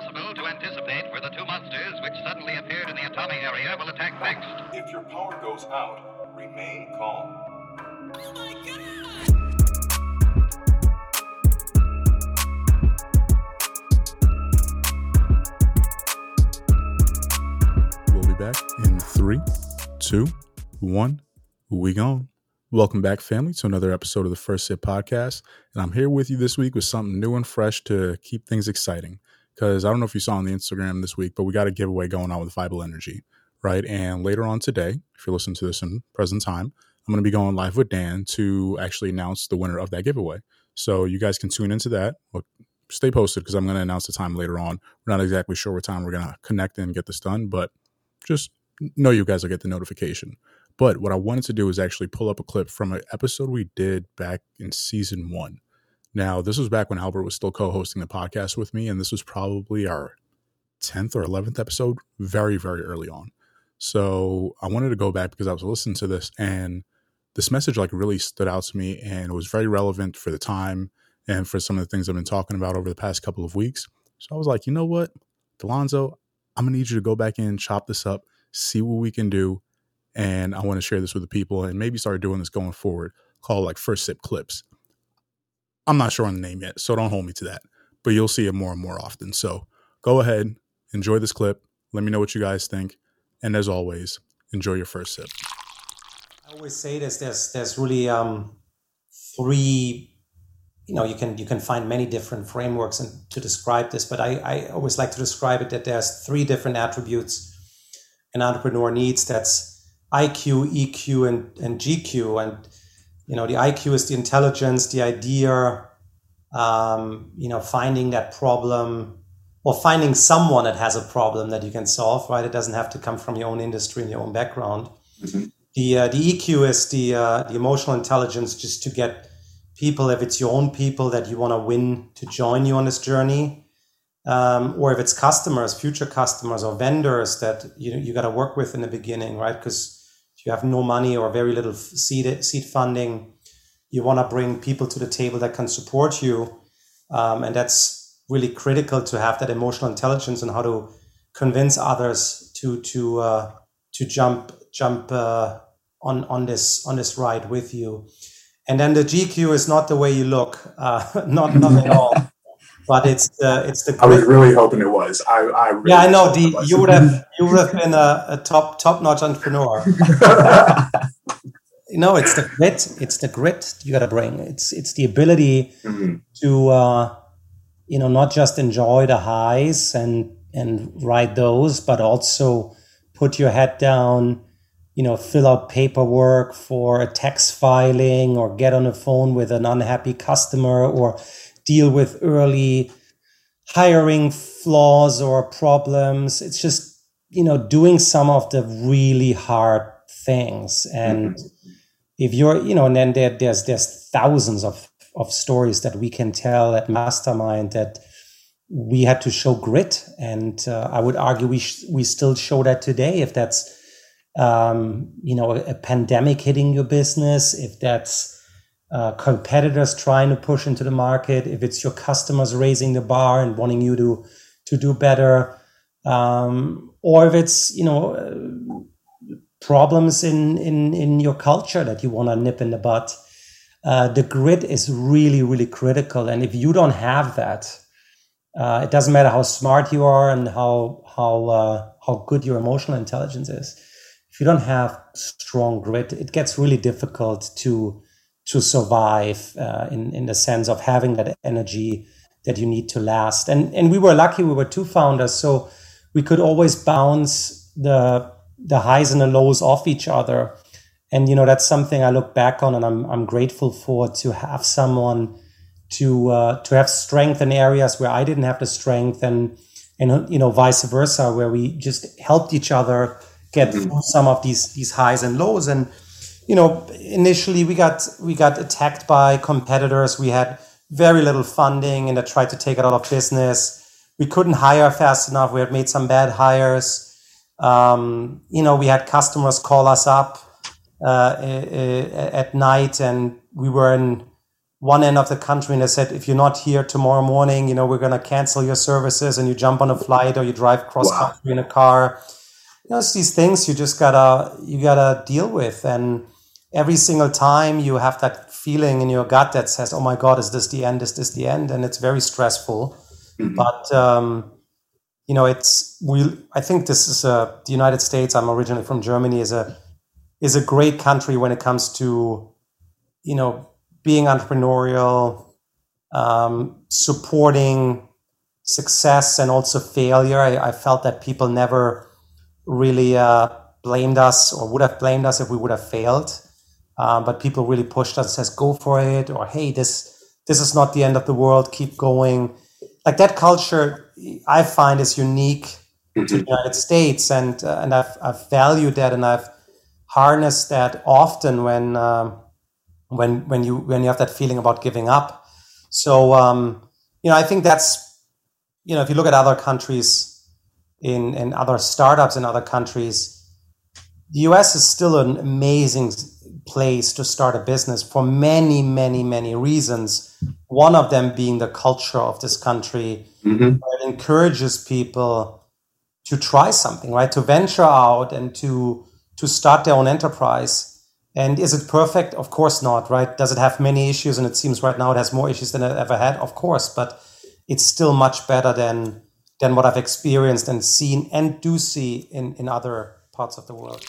impossible to anticipate where the two monsters which suddenly appeared in the Atami area will attack next. If your power goes out, remain calm. Oh my god! We'll be back in three, two, one. We gone. Welcome back, family, to another episode of the First Sip Podcast. And I'm here with you this week with something new and fresh to keep things exciting. Because I don't know if you saw on the Instagram this week, but we got a giveaway going on with Vital Energy, right? And later on today, if you're listening to this in present time, I'm going to be going live with Dan to actually announce the winner of that giveaway. So you guys can tune into that. Well, stay posted because I'm going to announce the time later on. We're not exactly sure what time we're going to connect and get this done, but just know you guys will get the notification. But what I wanted to do is actually pull up a clip from an episode we did back in season one. Now, this was back when Albert was still co hosting the podcast with me, and this was probably our 10th or 11th episode, very, very early on. So I wanted to go back because I was listening to this, and this message like really stood out to me, and it was very relevant for the time and for some of the things I've been talking about over the past couple of weeks. So I was like, you know what, Delonzo, I'm gonna need you to go back in, chop this up, see what we can do, and I want to share this with the people and maybe start doing this going forward. Call like first sip clips. I'm not sure on the name yet, so don't hold me to that. But you'll see it more and more often. So go ahead, enjoy this clip. Let me know what you guys think, and as always, enjoy your first sip. I always say this. There's there's really um, three. You know, you can you can find many different frameworks and to describe this, but I, I always like to describe it that there's three different attributes an entrepreneur needs. That's IQ, EQ, and and GQ. And you know, the IQ is the intelligence, the idea. Um, you know, finding that problem or finding someone that has a problem that you can solve. Right, it doesn't have to come from your own industry and your own background. Mm-hmm. The uh, the EQ is the uh, the emotional intelligence just to get people, if it's your own people that you want to win to join you on this journey, um, or if it's customers, future customers or vendors that you you got to work with in the beginning, right? Because you have no money or very little seed seed funding, you want to bring people to the table that can support you, um, and that's really critical to have that emotional intelligence and how to convince others to to uh, to jump jump uh, on on this on this ride with you. And then the GQ is not the way you look, uh, not not at all. But it's the it's the. I was really hoping it was. I, I really yeah, I know. The, you would have you would have been a, a top top notch entrepreneur. you know, it's the grit. It's the grit you got to bring. It's it's the ability mm-hmm. to uh, you know not just enjoy the highs and and ride those, but also put your head down you know, fill out paperwork for a tax filing or get on the phone with an unhappy customer or deal with early hiring flaws or problems. It's just, you know, doing some of the really hard things. And mm-hmm. if you're, you know, and then there, there's, there's thousands of, of stories that we can tell at Mastermind that we had to show grit. And uh, I would argue we, sh- we still show that today if that's, um, you know, a, a, pandemic hitting your business, if that's uh, competitors trying to push into the market, if it's your customers raising the bar and wanting you to to do better, um, or if it's you know uh, problems in in in your culture that you want to nip in the butt. Uh, the grit is really really critical, and if you don't have that, uh, it doesn't matter how smart you are and how how uh, how good your emotional intelligence is if you don't have strong grit, it gets really difficult to to survive uh, in in the sense of having that energy that you need to last. And and we were lucky; we were two founders, so we could always bounce the the highs and the lows off each other. And you know that's something I look back on, and I'm I'm grateful for to have someone to uh, to have strength in areas where I didn't have the strength, and and you know vice versa, where we just helped each other get through some of these these highs and lows and you know initially we got we got attacked by competitors. We had very little funding and they tried to take it out of business. We couldn't hire fast enough. We had made some bad hires. Um, you know we had customers call us up uh, at night and we were in one end of the country and they said, if you're not here tomorrow morning, you know, we're going to cancel your services and you jump on a flight or you drive cross country in a car. You know, it's these things you just gotta, you gotta deal with. And every single time you have that feeling in your gut that says, oh my God, is this the end? Is this the end? And it's very stressful. Mm-hmm. But, um, you know, it's, we, I think this is a, the United States, I'm originally from Germany, is a, is a great country when it comes to, you know, being entrepreneurial, um, supporting success and also failure. I, I, felt that people never really uh, blamed us or would have blamed us if we would have failed. Um, but people really pushed us, says, "Go for it," or "Hey, this this is not the end of the world. Keep going." Like that culture, I find is unique mm-hmm. to the United States, and uh, and I've, I've valued that, and I've harnessed that often when. Um, when when you when you have that feeling about giving up. So um, you know, I think that's you know, if you look at other countries in in other startups in other countries, the US is still an amazing place to start a business for many, many, many reasons. One of them being the culture of this country. Mm-hmm. It encourages people to try something, right? To venture out and to to start their own enterprise and is it perfect? Of course not, right? Does it have many issues? And it seems right now it has more issues than it ever had, of course, but it's still much better than than what I've experienced and seen and do see in, in other parts of the world.